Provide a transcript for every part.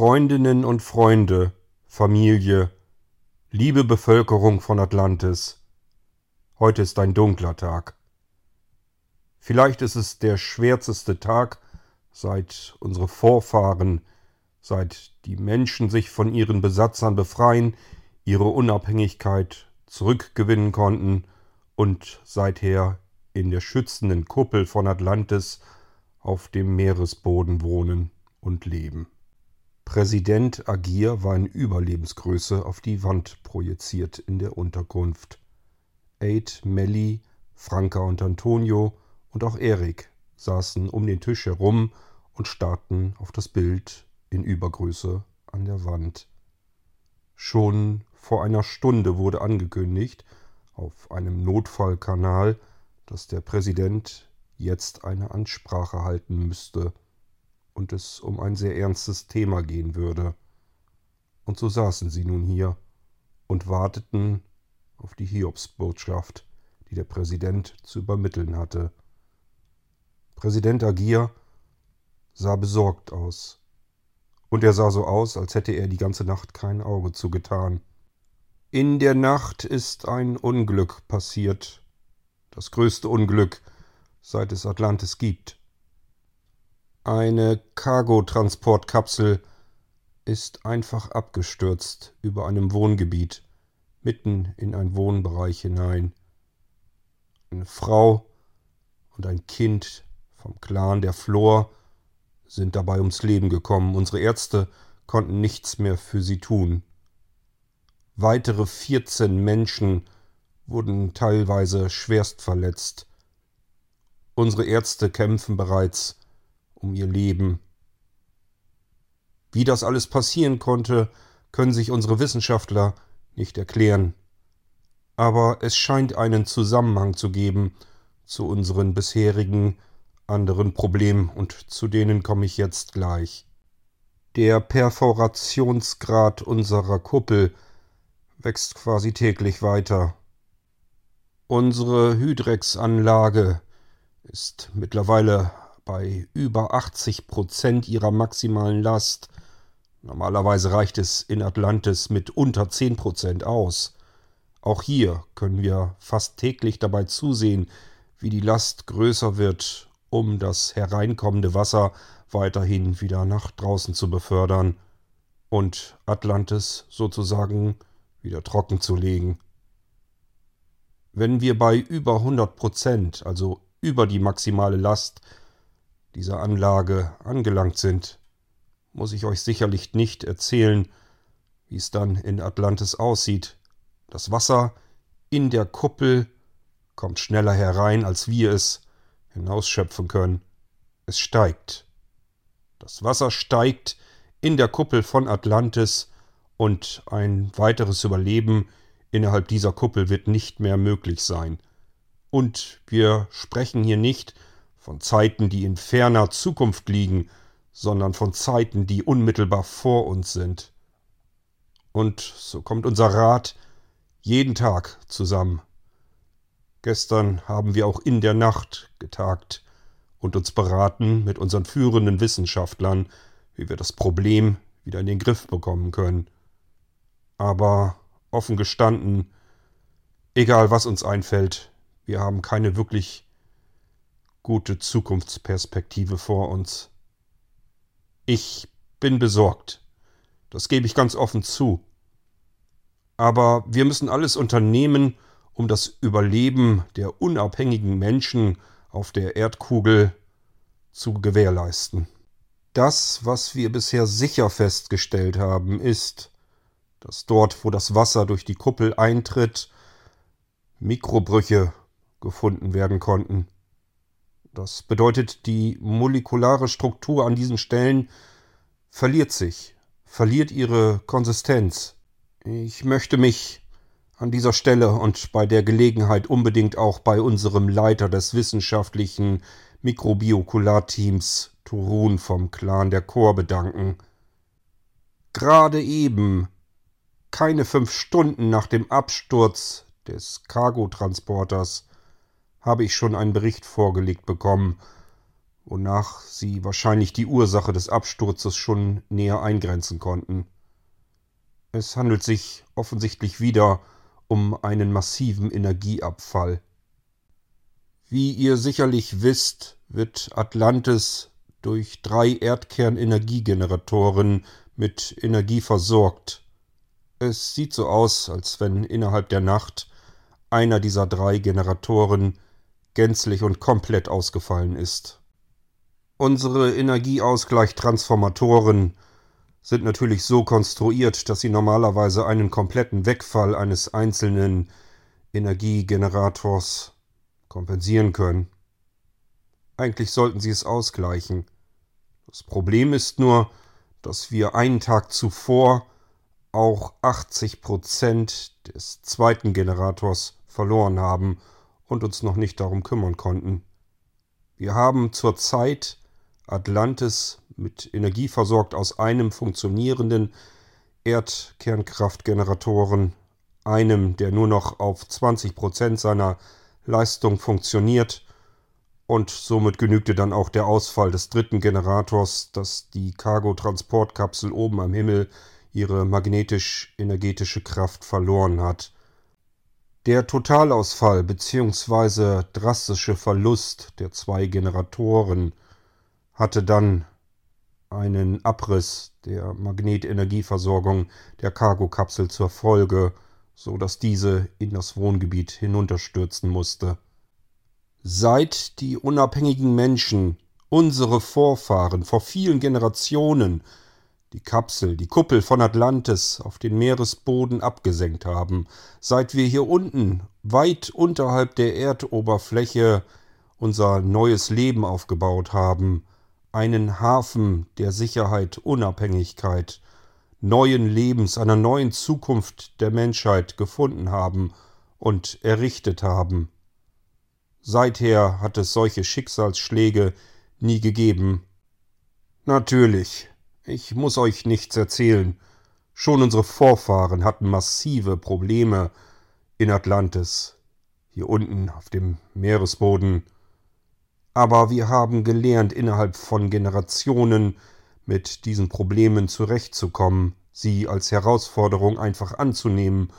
Freundinnen und Freunde, Familie, liebe Bevölkerung von Atlantis, heute ist ein dunkler Tag. Vielleicht ist es der schwärzeste Tag, seit unsere Vorfahren, seit die Menschen sich von ihren Besatzern befreien, ihre Unabhängigkeit zurückgewinnen konnten und seither in der schützenden Kuppel von Atlantis auf dem Meeresboden wohnen und leben. Präsident Agir war in Überlebensgröße auf die Wand projiziert in der Unterkunft. Aid, Melly, Franka und Antonio und auch Erik saßen um den Tisch herum und starrten auf das Bild in Übergröße an der Wand. Schon vor einer Stunde wurde angekündigt, auf einem Notfallkanal, dass der Präsident jetzt eine Ansprache halten müsste und es um ein sehr ernstes Thema gehen würde. Und so saßen sie nun hier und warteten auf die Hiobsbotschaft, die der Präsident zu übermitteln hatte. Präsident Agir sah besorgt aus. Und er sah so aus, als hätte er die ganze Nacht kein Auge zugetan. In der Nacht ist ein Unglück passiert. Das größte Unglück, seit es Atlantis gibt. Eine Cargotransportkapsel ist einfach abgestürzt über einem Wohngebiet, mitten in ein Wohnbereich hinein. Eine Frau und ein Kind vom Clan der Flor sind dabei ums Leben gekommen. Unsere Ärzte konnten nichts mehr für sie tun. Weitere 14 Menschen wurden teilweise schwerst verletzt. Unsere Ärzte kämpfen bereits um ihr Leben. Wie das alles passieren konnte, können sich unsere Wissenschaftler nicht erklären. Aber es scheint einen Zusammenhang zu geben zu unseren bisherigen anderen Problemen und zu denen komme ich jetzt gleich. Der Perforationsgrad unserer Kuppel wächst quasi täglich weiter. Unsere Hydrex-Anlage ist mittlerweile bei über 80 Prozent ihrer maximalen Last. Normalerweise reicht es in Atlantis mit unter 10 Prozent aus. Auch hier können wir fast täglich dabei zusehen, wie die Last größer wird, um das hereinkommende Wasser weiterhin wieder nach draußen zu befördern und Atlantis sozusagen wieder trocken zu legen. Wenn wir bei über 100 Prozent, also über die maximale Last, dieser Anlage angelangt sind, muss ich euch sicherlich nicht erzählen, wie es dann in Atlantis aussieht. Das Wasser in der Kuppel kommt schneller herein, als wir es hinausschöpfen können. Es steigt. Das Wasser steigt in der Kuppel von Atlantis und ein weiteres Überleben innerhalb dieser Kuppel wird nicht mehr möglich sein. Und wir sprechen hier nicht von Zeiten, die in ferner Zukunft liegen, sondern von Zeiten, die unmittelbar vor uns sind. Und so kommt unser Rat jeden Tag zusammen. Gestern haben wir auch in der Nacht getagt und uns beraten mit unseren führenden Wissenschaftlern, wie wir das Problem wieder in den Griff bekommen können. Aber offen gestanden, egal was uns einfällt, wir haben keine wirklich gute Zukunftsperspektive vor uns. Ich bin besorgt. Das gebe ich ganz offen zu. Aber wir müssen alles unternehmen, um das Überleben der unabhängigen Menschen auf der Erdkugel zu gewährleisten. Das, was wir bisher sicher festgestellt haben, ist, dass dort, wo das Wasser durch die Kuppel eintritt, Mikrobrüche gefunden werden konnten. Das bedeutet, die molekulare Struktur an diesen Stellen verliert sich, verliert ihre Konsistenz. Ich möchte mich an dieser Stelle und bei der Gelegenheit unbedingt auch bei unserem Leiter des wissenschaftlichen Mikrobiokularteams Turun vom Clan der Chor bedanken. Gerade eben, keine fünf Stunden nach dem Absturz des Cargotransporters, habe ich schon einen Bericht vorgelegt bekommen, wonach sie wahrscheinlich die Ursache des Absturzes schon näher eingrenzen konnten. Es handelt sich offensichtlich wieder um einen massiven Energieabfall. Wie ihr sicherlich wisst, wird Atlantis durch drei Erdkernenergiegeneratoren mit Energie versorgt. Es sieht so aus, als wenn innerhalb der Nacht einer dieser drei Generatoren gänzlich und komplett ausgefallen ist. Unsere Energieausgleichtransformatoren sind natürlich so konstruiert, dass sie normalerweise einen kompletten Wegfall eines einzelnen Energiegenerators kompensieren können. Eigentlich sollten sie es ausgleichen. Das Problem ist nur, dass wir einen Tag zuvor auch 80 Prozent des zweiten Generators verloren haben und uns noch nicht darum kümmern konnten. Wir haben zurzeit Atlantis mit Energie versorgt aus einem funktionierenden Erdkernkraftgeneratoren, einem, der nur noch auf 20 Prozent seiner Leistung funktioniert und somit genügte dann auch der Ausfall des dritten Generators, dass die Cargo-Transportkapsel oben am Himmel ihre magnetisch-energetische Kraft verloren hat. Der Totalausfall bzw. drastische Verlust der zwei Generatoren hatte dann einen Abriss der Magnetenergieversorgung der Cargo-Kapsel zur Folge, so dass diese in das Wohngebiet hinunterstürzen musste. Seit die unabhängigen Menschen, unsere Vorfahren vor vielen Generationen die Kapsel, die Kuppel von Atlantis auf den Meeresboden abgesenkt haben, seit wir hier unten, weit unterhalb der Erdoberfläche, unser neues Leben aufgebaut haben, einen Hafen der Sicherheit, Unabhängigkeit, neuen Lebens, einer neuen Zukunft der Menschheit gefunden haben und errichtet haben. Seither hat es solche Schicksalsschläge nie gegeben. Natürlich, ich muss euch nichts erzählen. Schon unsere Vorfahren hatten massive Probleme in Atlantis, hier unten auf dem Meeresboden. Aber wir haben gelernt, innerhalb von Generationen mit diesen Problemen zurechtzukommen, sie als Herausforderung einfach anzunehmen,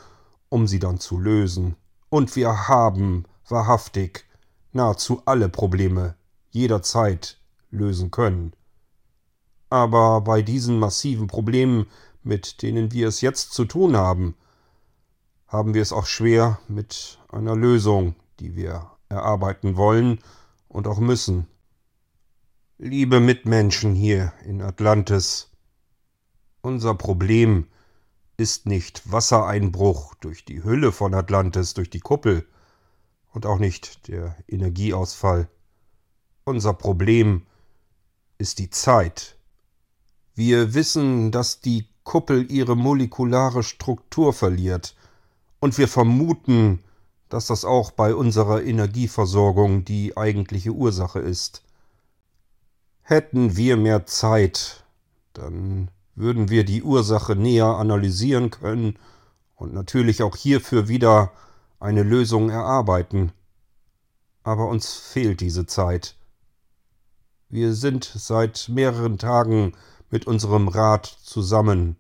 um sie dann zu lösen. Und wir haben wahrhaftig nahezu alle Probleme jederzeit lösen können. Aber bei diesen massiven Problemen, mit denen wir es jetzt zu tun haben, haben wir es auch schwer mit einer Lösung, die wir erarbeiten wollen und auch müssen. Liebe Mitmenschen hier in Atlantis, unser Problem ist nicht Wassereinbruch durch die Hülle von Atlantis, durch die Kuppel und auch nicht der Energieausfall. Unser Problem ist die Zeit, wir wissen, dass die Kuppel ihre molekulare Struktur verliert, und wir vermuten, dass das auch bei unserer Energieversorgung die eigentliche Ursache ist. Hätten wir mehr Zeit, dann würden wir die Ursache näher analysieren können und natürlich auch hierfür wieder eine Lösung erarbeiten. Aber uns fehlt diese Zeit. Wir sind seit mehreren Tagen mit unserem Rat zusammen,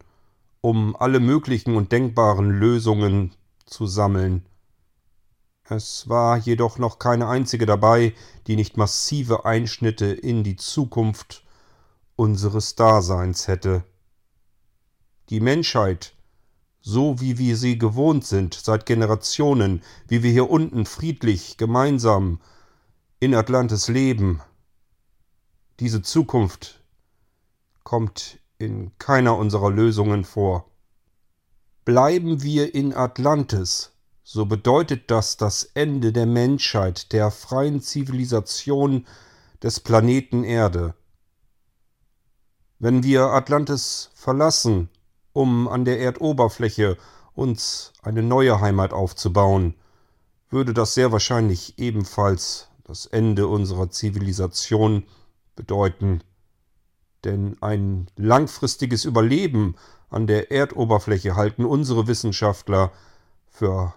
um alle möglichen und denkbaren Lösungen zu sammeln. Es war jedoch noch keine einzige dabei, die nicht massive Einschnitte in die Zukunft unseres Daseins hätte. Die Menschheit, so wie wir sie gewohnt sind seit Generationen, wie wir hier unten friedlich gemeinsam in Atlantis leben, diese Zukunft kommt in keiner unserer Lösungen vor. Bleiben wir in Atlantis, so bedeutet das das Ende der Menschheit, der freien Zivilisation des Planeten Erde. Wenn wir Atlantis verlassen, um an der Erdoberfläche uns eine neue Heimat aufzubauen, würde das sehr wahrscheinlich ebenfalls das Ende unserer Zivilisation bedeuten denn ein langfristiges Überleben an der Erdoberfläche halten unsere Wissenschaftler für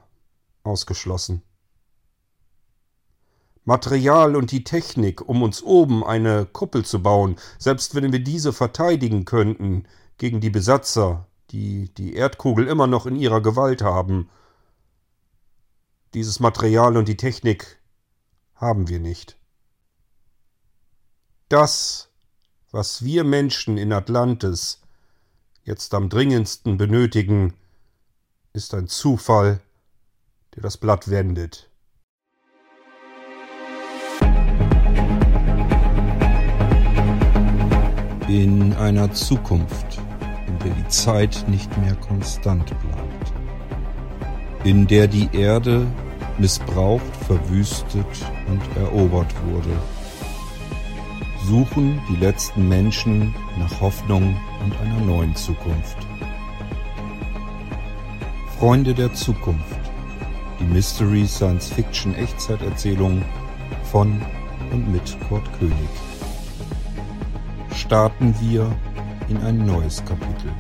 ausgeschlossen. Material und die Technik, um uns oben eine Kuppel zu bauen, selbst wenn wir diese verteidigen könnten gegen die Besatzer, die die Erdkugel immer noch in ihrer Gewalt haben. Dieses Material und die Technik haben wir nicht. Das, was wir Menschen in Atlantis jetzt am dringendsten benötigen, ist ein Zufall, der das Blatt wendet. In einer Zukunft, in der die Zeit nicht mehr konstant bleibt, in der die Erde missbraucht, verwüstet und erobert wurde, suchen die letzten Menschen nach Hoffnung und einer neuen Zukunft. Freunde der Zukunft, die Mystery Science Fiction Echtzeiterzählung von und mit Kurt König. Starten wir in ein neues Kapitel.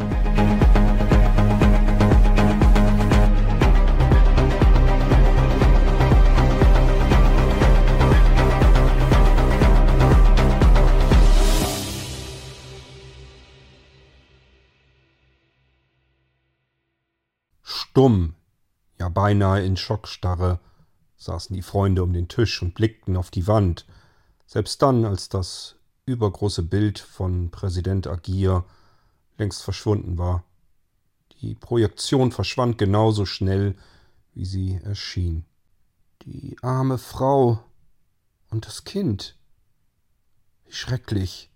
Stumm, ja beinahe in Schockstarre, saßen die Freunde um den Tisch und blickten auf die Wand, selbst dann, als das übergroße Bild von Präsident Agir längst verschwunden war. Die Projektion verschwand genauso schnell, wie sie erschien. Die arme Frau und das Kind. Wie schrecklich,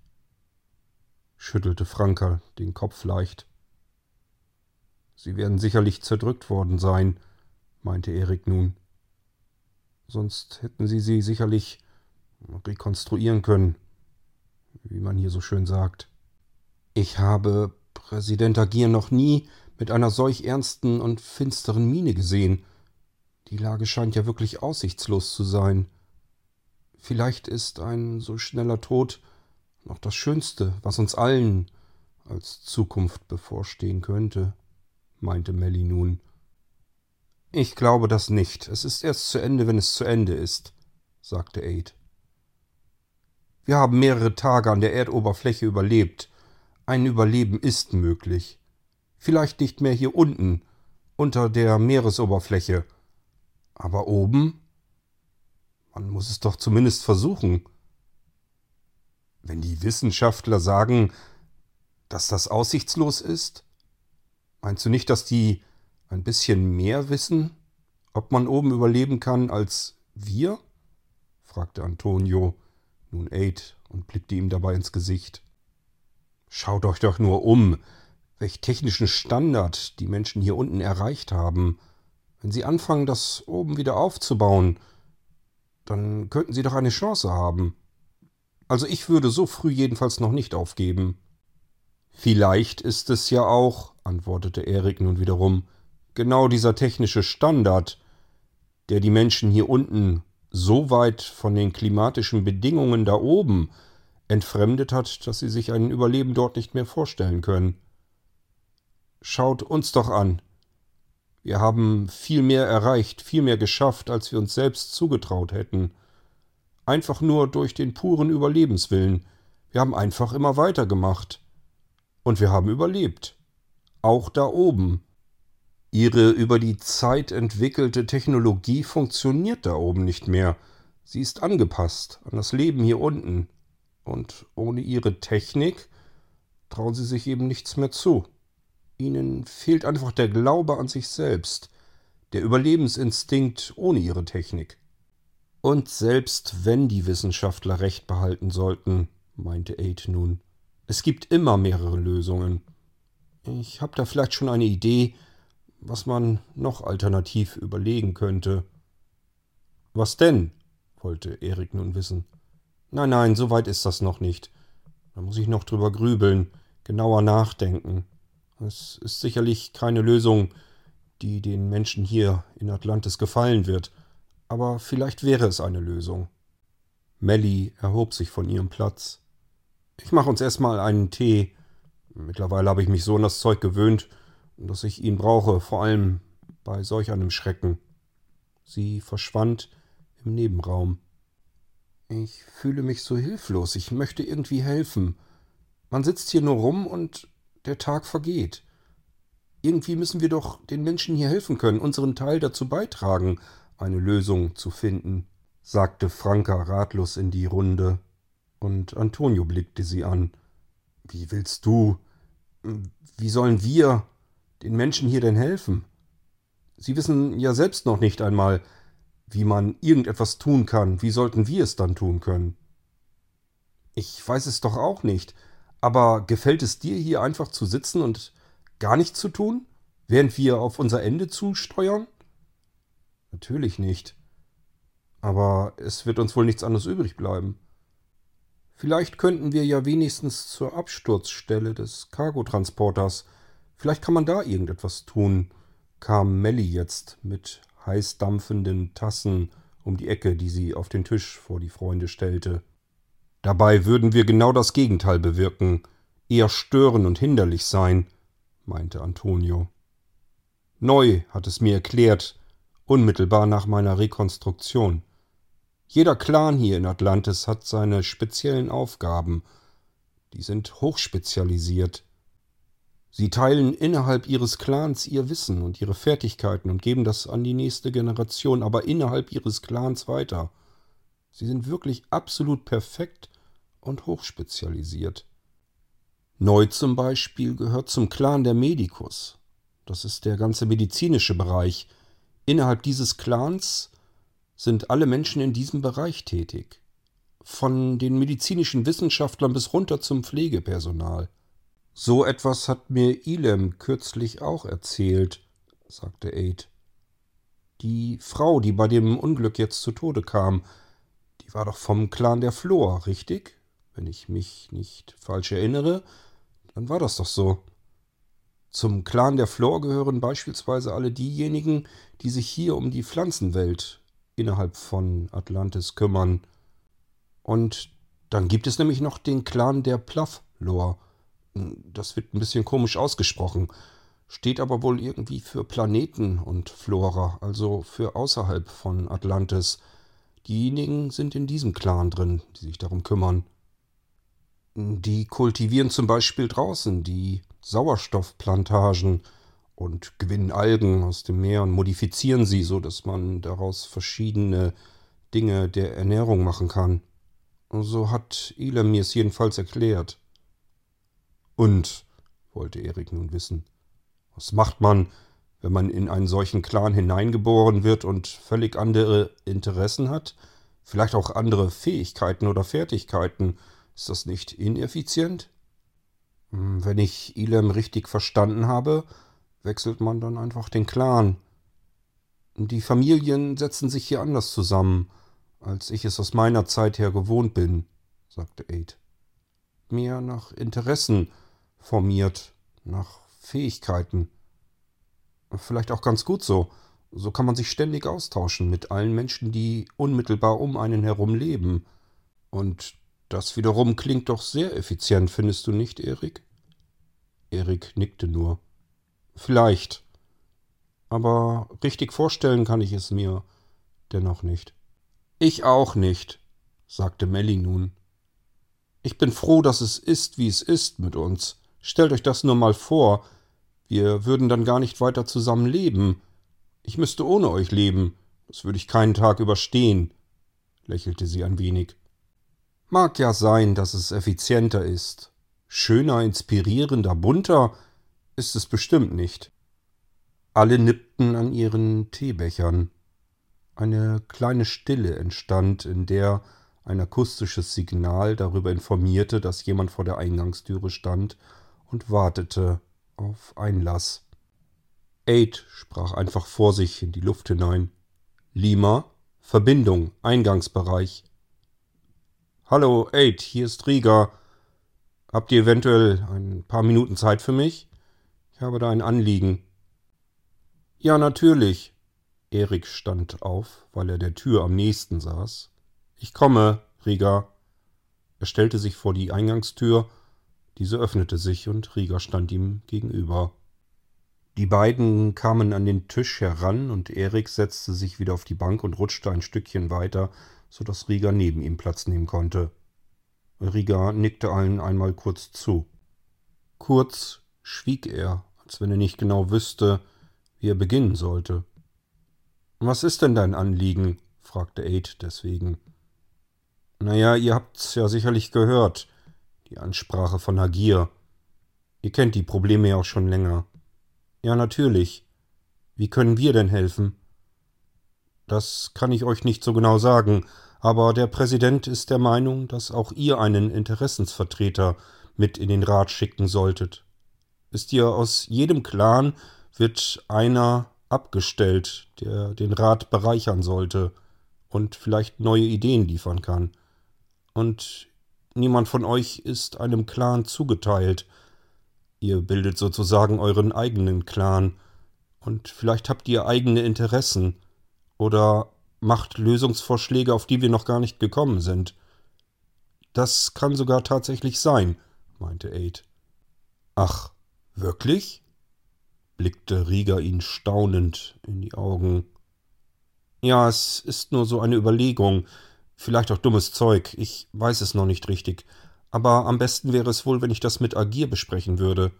schüttelte Franka den Kopf leicht. Sie werden sicherlich zerdrückt worden sein, meinte Erik nun. Sonst hätten Sie sie sicherlich rekonstruieren können, wie man hier so schön sagt. Ich habe Präsident Agir noch nie mit einer solch ernsten und finsteren Miene gesehen. Die Lage scheint ja wirklich aussichtslos zu sein. Vielleicht ist ein so schneller Tod noch das Schönste, was uns allen als Zukunft bevorstehen könnte meinte Melly nun. Ich glaube das nicht. Es ist erst zu Ende, wenn es zu Ende ist, sagte Aid. Wir haben mehrere Tage an der Erdoberfläche überlebt. Ein Überleben ist möglich. Vielleicht nicht mehr hier unten, unter der Meeresoberfläche. Aber oben? Man muss es doch zumindest versuchen. Wenn die Wissenschaftler sagen, dass das aussichtslos ist? Meinst du nicht, dass die ein bisschen mehr wissen, ob man oben überleben kann, als wir? fragte Antonio, nun Aid, und blickte ihm dabei ins Gesicht. Schaut euch doch nur um, welch technischen Standard die Menschen hier unten erreicht haben. Wenn sie anfangen, das oben wieder aufzubauen, dann könnten sie doch eine Chance haben. Also ich würde so früh jedenfalls noch nicht aufgeben. Vielleicht ist es ja auch, antwortete Erik nun wiederum, genau dieser technische Standard, der die Menschen hier unten so weit von den klimatischen Bedingungen da oben entfremdet hat, dass sie sich ein Überleben dort nicht mehr vorstellen können. Schaut uns doch an. Wir haben viel mehr erreicht, viel mehr geschafft, als wir uns selbst zugetraut hätten. Einfach nur durch den puren Überlebenswillen. Wir haben einfach immer weitergemacht. Und wir haben überlebt auch da oben. Ihre über die Zeit entwickelte Technologie funktioniert da oben nicht mehr. Sie ist angepasst an das Leben hier unten. Und ohne ihre Technik trauen sie sich eben nichts mehr zu. Ihnen fehlt einfach der Glaube an sich selbst, der Überlebensinstinkt ohne ihre Technik. Und selbst wenn die Wissenschaftler recht behalten sollten, meinte Aid nun, es gibt immer mehrere Lösungen. Ich habe da vielleicht schon eine Idee, was man noch alternativ überlegen könnte. Was denn? wollte Erik nun wissen. Nein, nein, so weit ist das noch nicht. Da muss ich noch drüber grübeln, genauer nachdenken. Es ist sicherlich keine Lösung, die den Menschen hier in Atlantis gefallen wird, aber vielleicht wäre es eine Lösung. Melly erhob sich von ihrem Platz. Ich mache uns erstmal einen Tee Mittlerweile habe ich mich so an das Zeug gewöhnt, dass ich ihn brauche, vor allem bei solch einem Schrecken. Sie verschwand im Nebenraum. Ich fühle mich so hilflos. Ich möchte irgendwie helfen. Man sitzt hier nur rum und der Tag vergeht. Irgendwie müssen wir doch den Menschen hier helfen können, unseren Teil dazu beitragen, eine Lösung zu finden, sagte Franka ratlos in die Runde, und Antonio blickte sie an. Wie willst du? Wie sollen wir den Menschen hier denn helfen? Sie wissen ja selbst noch nicht einmal, wie man irgendetwas tun kann. Wie sollten wir es dann tun können? Ich weiß es doch auch nicht. Aber gefällt es dir hier einfach zu sitzen und gar nichts zu tun, während wir auf unser Ende zusteuern? Natürlich nicht. Aber es wird uns wohl nichts anderes übrig bleiben. Vielleicht könnten wir ja wenigstens zur Absturzstelle des Cargotransporters. Vielleicht kann man da irgendetwas tun, kam Melly jetzt mit heiß dampfenden Tassen um die Ecke, die sie auf den Tisch vor die Freunde stellte. Dabei würden wir genau das Gegenteil bewirken, eher stören und hinderlich sein, meinte Antonio. Neu hat es mir erklärt, unmittelbar nach meiner Rekonstruktion. Jeder Clan hier in Atlantis hat seine speziellen Aufgaben. Die sind hochspezialisiert. Sie teilen innerhalb ihres Clans ihr Wissen und ihre Fertigkeiten und geben das an die nächste Generation, aber innerhalb ihres Clans weiter. Sie sind wirklich absolut perfekt und hochspezialisiert. Neu zum Beispiel gehört zum Clan der Medicus. Das ist der ganze medizinische Bereich. Innerhalb dieses Clans sind alle Menschen in diesem Bereich tätig. Von den medizinischen Wissenschaftlern bis runter zum Pflegepersonal. So etwas hat mir Ilem kürzlich auch erzählt, sagte Aid. Die Frau, die bei dem Unglück jetzt zu Tode kam, die war doch vom Clan der Flor, richtig? Wenn ich mich nicht falsch erinnere, dann war das doch so. Zum Clan der Flor gehören beispielsweise alle diejenigen, die sich hier um die Pflanzenwelt innerhalb von Atlantis kümmern. Und dann gibt es nämlich noch den Clan der Plufflor. Das wird ein bisschen komisch ausgesprochen, steht aber wohl irgendwie für Planeten und Flora, also für außerhalb von Atlantis. Diejenigen sind in diesem Clan drin, die sich darum kümmern. Die kultivieren zum Beispiel draußen die Sauerstoffplantagen und gewinnen Algen aus dem Meer und modifizieren sie, so dass man daraus verschiedene Dinge der Ernährung machen kann. So hat Ila mir es jedenfalls erklärt. Und, wollte Erik nun wissen, was macht man, wenn man in einen solchen Clan hineingeboren wird und völlig andere Interessen hat, vielleicht auch andere Fähigkeiten oder Fertigkeiten, ist das nicht ineffizient? Hm, wenn ich Ilem richtig verstanden habe, wechselt man dann einfach den Clan. Die Familien setzen sich hier anders zusammen, als ich es aus meiner Zeit her gewohnt bin, sagte Aid. Mehr nach Interessen formiert, nach Fähigkeiten. Vielleicht auch ganz gut so. So kann man sich ständig austauschen mit allen Menschen, die unmittelbar um einen herum leben. Und das wiederum klingt doch sehr effizient, findest du nicht, Erik? Erik nickte nur. Vielleicht. Aber richtig vorstellen kann ich es mir dennoch nicht. Ich auch nicht, sagte Melly nun. Ich bin froh, dass es ist, wie es ist mit uns. Stellt euch das nur mal vor. Wir würden dann gar nicht weiter zusammen leben. Ich müsste ohne euch leben. Das würde ich keinen Tag überstehen, lächelte sie ein wenig. Mag ja sein, dass es effizienter ist. Schöner, inspirierender, bunter ist es bestimmt nicht. Alle nippten an ihren Teebechern. Eine kleine Stille entstand, in der ein akustisches Signal darüber informierte, dass jemand vor der Eingangstüre stand und wartete auf Einlass. Aid sprach einfach vor sich in die Luft hinein. Lima, Verbindung, Eingangsbereich. Hallo, Aid, hier ist Rieger. Habt ihr eventuell ein paar Minuten Zeit für mich? Ich habe da ein Anliegen. Ja, natürlich. Erik stand auf, weil er der Tür am nächsten saß. Ich komme, Rieger. Er stellte sich vor die Eingangstür, diese öffnete sich und Rieger stand ihm gegenüber. Die beiden kamen an den Tisch heran und Erik setzte sich wieder auf die Bank und rutschte ein Stückchen weiter, so dass Rieger neben ihm Platz nehmen konnte. Rieger nickte allen einmal kurz zu. Kurz schwieg er, als wenn er nicht genau wüsste, wie er beginnen sollte. Was ist denn dein Anliegen? fragte Aid deswegen. Naja, ihr habt's ja sicherlich gehört, die Ansprache von Hagir. Ihr kennt die Probleme ja auch schon länger. Ja, natürlich. Wie können wir denn helfen? Das kann ich euch nicht so genau sagen, aber der Präsident ist der Meinung, dass auch ihr einen Interessensvertreter mit in den Rat schicken solltet. Wisst ihr, aus jedem Clan wird einer abgestellt, der den Rat bereichern sollte und vielleicht neue Ideen liefern kann. Und niemand von euch ist einem Clan zugeteilt. Ihr bildet sozusagen euren eigenen Clan. Und vielleicht habt ihr eigene Interessen. Oder macht Lösungsvorschläge, auf die wir noch gar nicht gekommen sind. Das kann sogar tatsächlich sein, meinte Aid. Ach, wirklich? blickte Rieger ihn staunend in die Augen. Ja, es ist nur so eine Überlegung, vielleicht auch dummes Zeug, ich weiß es noch nicht richtig, aber am besten wäre es wohl, wenn ich das mit Agir besprechen würde.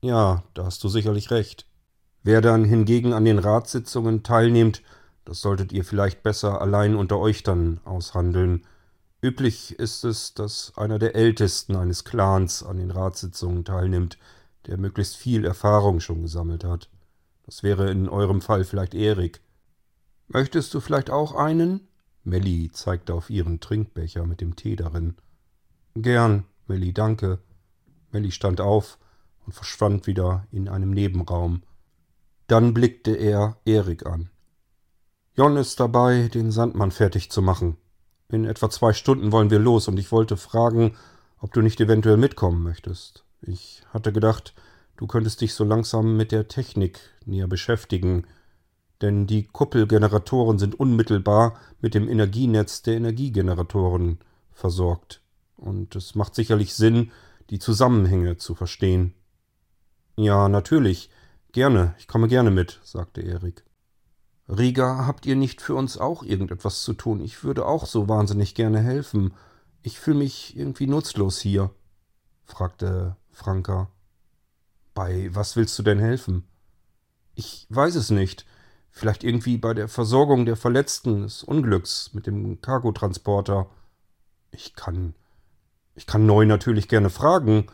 Ja, da hast du sicherlich recht. Wer dann hingegen an den Ratssitzungen teilnimmt, das solltet ihr vielleicht besser allein unter euch dann aushandeln. Üblich ist es, dass einer der Ältesten eines Clans an den Ratssitzungen teilnimmt, der möglichst viel Erfahrung schon gesammelt hat. Das wäre in eurem Fall vielleicht Erik. Möchtest du vielleicht auch einen? Melly zeigte auf ihren Trinkbecher mit dem Tee darin. Gern, Melly, danke. Melly stand auf und verschwand wieder in einem Nebenraum. Dann blickte er Erik an. Jon ist dabei, den Sandmann fertig zu machen. In etwa zwei Stunden wollen wir los und ich wollte fragen, ob du nicht eventuell mitkommen möchtest. Ich hatte gedacht, du könntest dich so langsam mit der Technik näher beschäftigen, denn die Kuppelgeneratoren sind unmittelbar mit dem Energienetz der Energiegeneratoren versorgt. Und es macht sicherlich Sinn, die Zusammenhänge zu verstehen. Ja, natürlich. Gerne, ich komme gerne mit, sagte Erik. Riga, habt ihr nicht für uns auch irgendetwas zu tun? Ich würde auch so wahnsinnig gerne helfen. Ich fühle mich irgendwie nutzlos hier, fragte Franka. Bei was willst du denn helfen? Ich weiß es nicht. Vielleicht irgendwie bei der Versorgung der Verletzten des Unglücks mit dem Cargotransporter. Ich kann. Ich kann neu natürlich gerne fragen.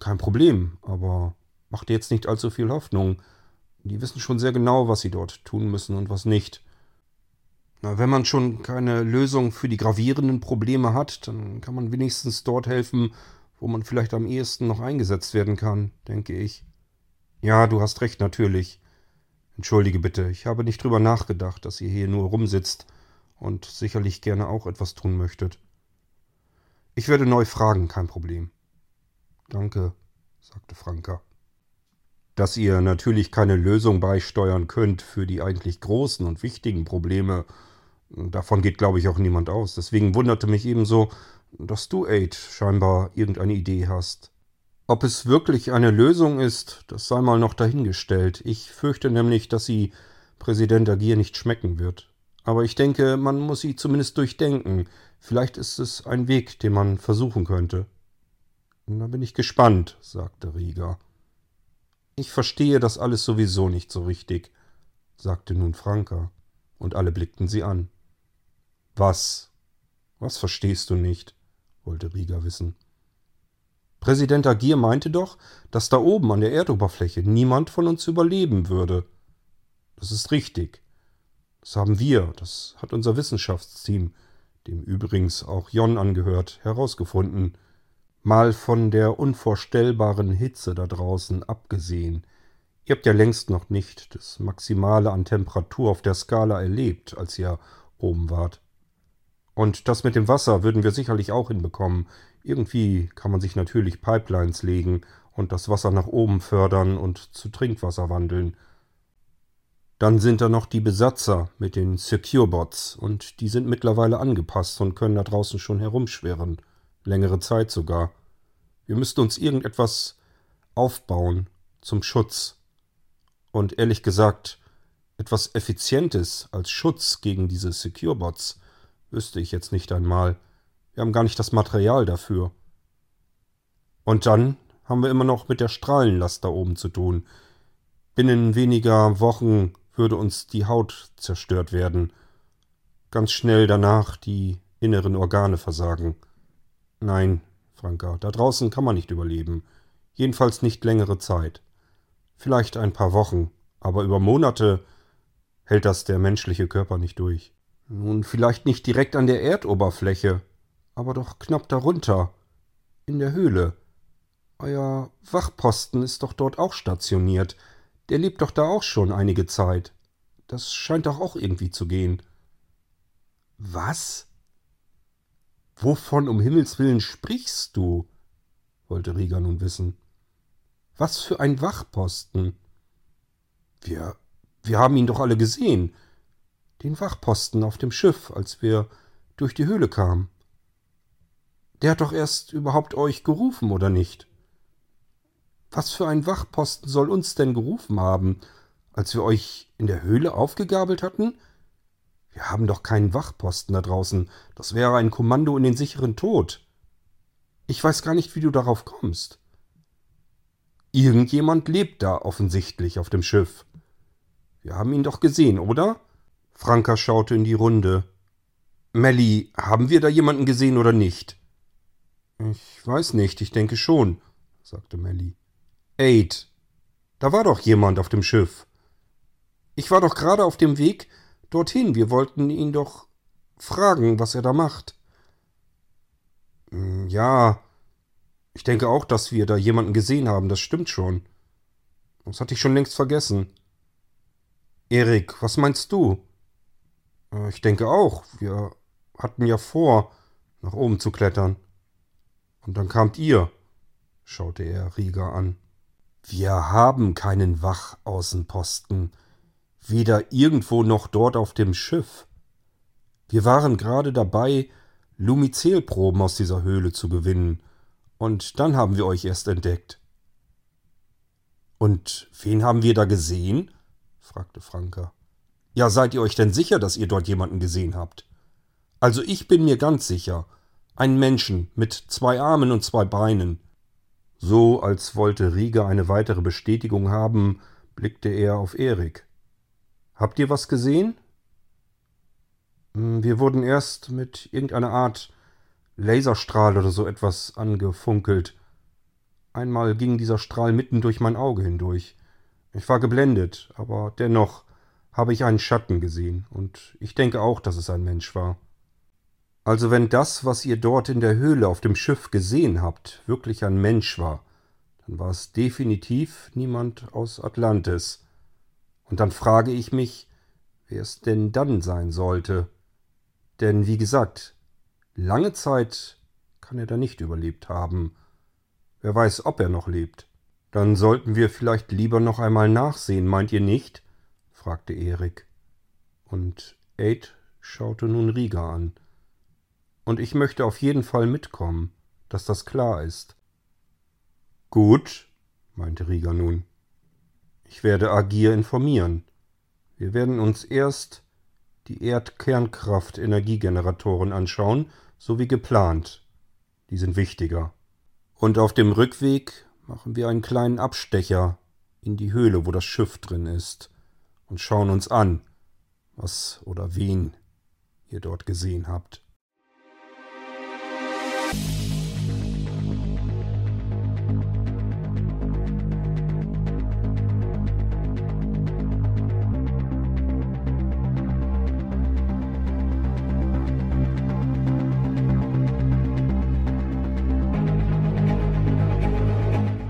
Kein Problem, aber mach dir jetzt nicht allzu viel Hoffnung. Die wissen schon sehr genau, was sie dort tun müssen und was nicht. Na, wenn man schon keine Lösung für die gravierenden Probleme hat, dann kann man wenigstens dort helfen, wo man vielleicht am ehesten noch eingesetzt werden kann, denke ich. Ja, du hast recht, natürlich. Entschuldige bitte, ich habe nicht drüber nachgedacht, dass ihr hier nur rumsitzt und sicherlich gerne auch etwas tun möchtet. Ich werde neu fragen, kein Problem. Danke, sagte Franka. Dass ihr natürlich keine Lösung beisteuern könnt für die eigentlich großen und wichtigen Probleme, davon geht, glaube ich, auch niemand aus. Deswegen wunderte mich ebenso, dass du, Aid, scheinbar irgendeine Idee hast. Ob es wirklich eine Lösung ist, das sei mal noch dahingestellt. Ich fürchte nämlich, dass sie Präsident Agir nicht schmecken wird. Aber ich denke, man muss sie zumindest durchdenken. Vielleicht ist es ein Weg, den man versuchen könnte. Da bin ich gespannt, sagte Rieger. Ich verstehe das alles sowieso nicht so richtig, sagte nun Franka, und alle blickten sie an. Was? Was verstehst du nicht? wollte Rieger wissen. Präsident Agir meinte doch, dass da oben an der Erdoberfläche niemand von uns überleben würde. Das ist richtig. Das haben wir, das hat unser Wissenschaftsteam, dem übrigens auch Jon angehört, herausgefunden. Mal von der unvorstellbaren Hitze da draußen abgesehen. Ihr habt ja längst noch nicht das Maximale an Temperatur auf der Skala erlebt, als ihr oben wart. Und das mit dem Wasser würden wir sicherlich auch hinbekommen. Irgendwie kann man sich natürlich Pipelines legen und das Wasser nach oben fördern und zu Trinkwasser wandeln. Dann sind da noch die Besatzer mit den Securebots und die sind mittlerweile angepasst und können da draußen schon herumschwirren längere Zeit sogar. Wir müssten uns irgendetwas aufbauen zum Schutz. Und ehrlich gesagt, etwas Effizientes als Schutz gegen diese Secure-Bots wüsste ich jetzt nicht einmal. Wir haben gar nicht das Material dafür. Und dann haben wir immer noch mit der Strahlenlast da oben zu tun. Binnen weniger Wochen würde uns die Haut zerstört werden. Ganz schnell danach die inneren Organe versagen. Nein, Franka, da draußen kann man nicht überleben. Jedenfalls nicht längere Zeit. Vielleicht ein paar Wochen, aber über Monate hält das der menschliche Körper nicht durch. Nun, vielleicht nicht direkt an der Erdoberfläche, aber doch knapp darunter, in der Höhle. Euer Wachposten ist doch dort auch stationiert. Der lebt doch da auch schon einige Zeit. Das scheint doch auch irgendwie zu gehen. Was? Wovon um Himmels willen sprichst du? wollte Rieger nun wissen. Was für ein Wachposten? Wir, wir haben ihn doch alle gesehen. Den Wachposten auf dem Schiff, als wir durch die Höhle kamen. Der hat doch erst überhaupt euch gerufen, oder nicht? Was für ein Wachposten soll uns denn gerufen haben, als wir euch in der Höhle aufgegabelt hatten? Wir haben doch keinen Wachposten da draußen. Das wäre ein Kommando in den sicheren Tod. Ich weiß gar nicht, wie du darauf kommst. Irgendjemand lebt da offensichtlich auf dem Schiff. Wir haben ihn doch gesehen, oder? Franka schaute in die Runde. Melly, haben wir da jemanden gesehen oder nicht? Ich weiß nicht, ich denke schon, sagte Melly. Aid, da war doch jemand auf dem Schiff. Ich war doch gerade auf dem Weg dorthin. Wir wollten ihn doch fragen, was er da macht. Hm, ja, ich denke auch, dass wir da jemanden gesehen haben, das stimmt schon. Das hatte ich schon längst vergessen. Erik, was meinst du? Äh, ich denke auch, wir hatten ja vor, nach oben zu klettern. Und dann kamt ihr, schaute er Rieger an. Wir haben keinen Wachaußenposten, weder irgendwo noch dort auf dem Schiff. Wir waren gerade dabei, Lumizelproben aus dieser Höhle zu gewinnen, und dann haben wir euch erst entdeckt. Und wen haben wir da gesehen? fragte Franka. Ja, seid ihr euch denn sicher, dass ihr dort jemanden gesehen habt? Also ich bin mir ganz sicher. Einen Menschen mit zwei Armen und zwei Beinen. So, als wollte Rieger eine weitere Bestätigung haben, blickte er auf Erik. Habt ihr was gesehen? Hm, wir wurden erst mit irgendeiner Art Laserstrahl oder so etwas angefunkelt. Einmal ging dieser Strahl mitten durch mein Auge hindurch. Ich war geblendet, aber dennoch habe ich einen Schatten gesehen, und ich denke auch, dass es ein Mensch war. Also wenn das, was ihr dort in der Höhle auf dem Schiff gesehen habt, wirklich ein Mensch war, dann war es definitiv niemand aus Atlantis. Und dann frage ich mich, wer es denn dann sein sollte. Denn wie gesagt, lange Zeit kann er da nicht überlebt haben. Wer weiß, ob er noch lebt. Dann sollten wir vielleicht lieber noch einmal nachsehen, meint ihr nicht? Fragte Erik. Und Aid schaute nun Rieger an. Und ich möchte auf jeden Fall mitkommen, dass das klar ist. Gut, meinte Rieger nun. Ich werde Agir informieren. Wir werden uns erst die Erdkernkraft-Energiegeneratoren anschauen, so wie geplant. Die sind wichtiger. Und auf dem Rückweg machen wir einen kleinen Abstecher in die Höhle, wo das Schiff drin ist, und schauen uns an, was oder wen ihr dort gesehen habt.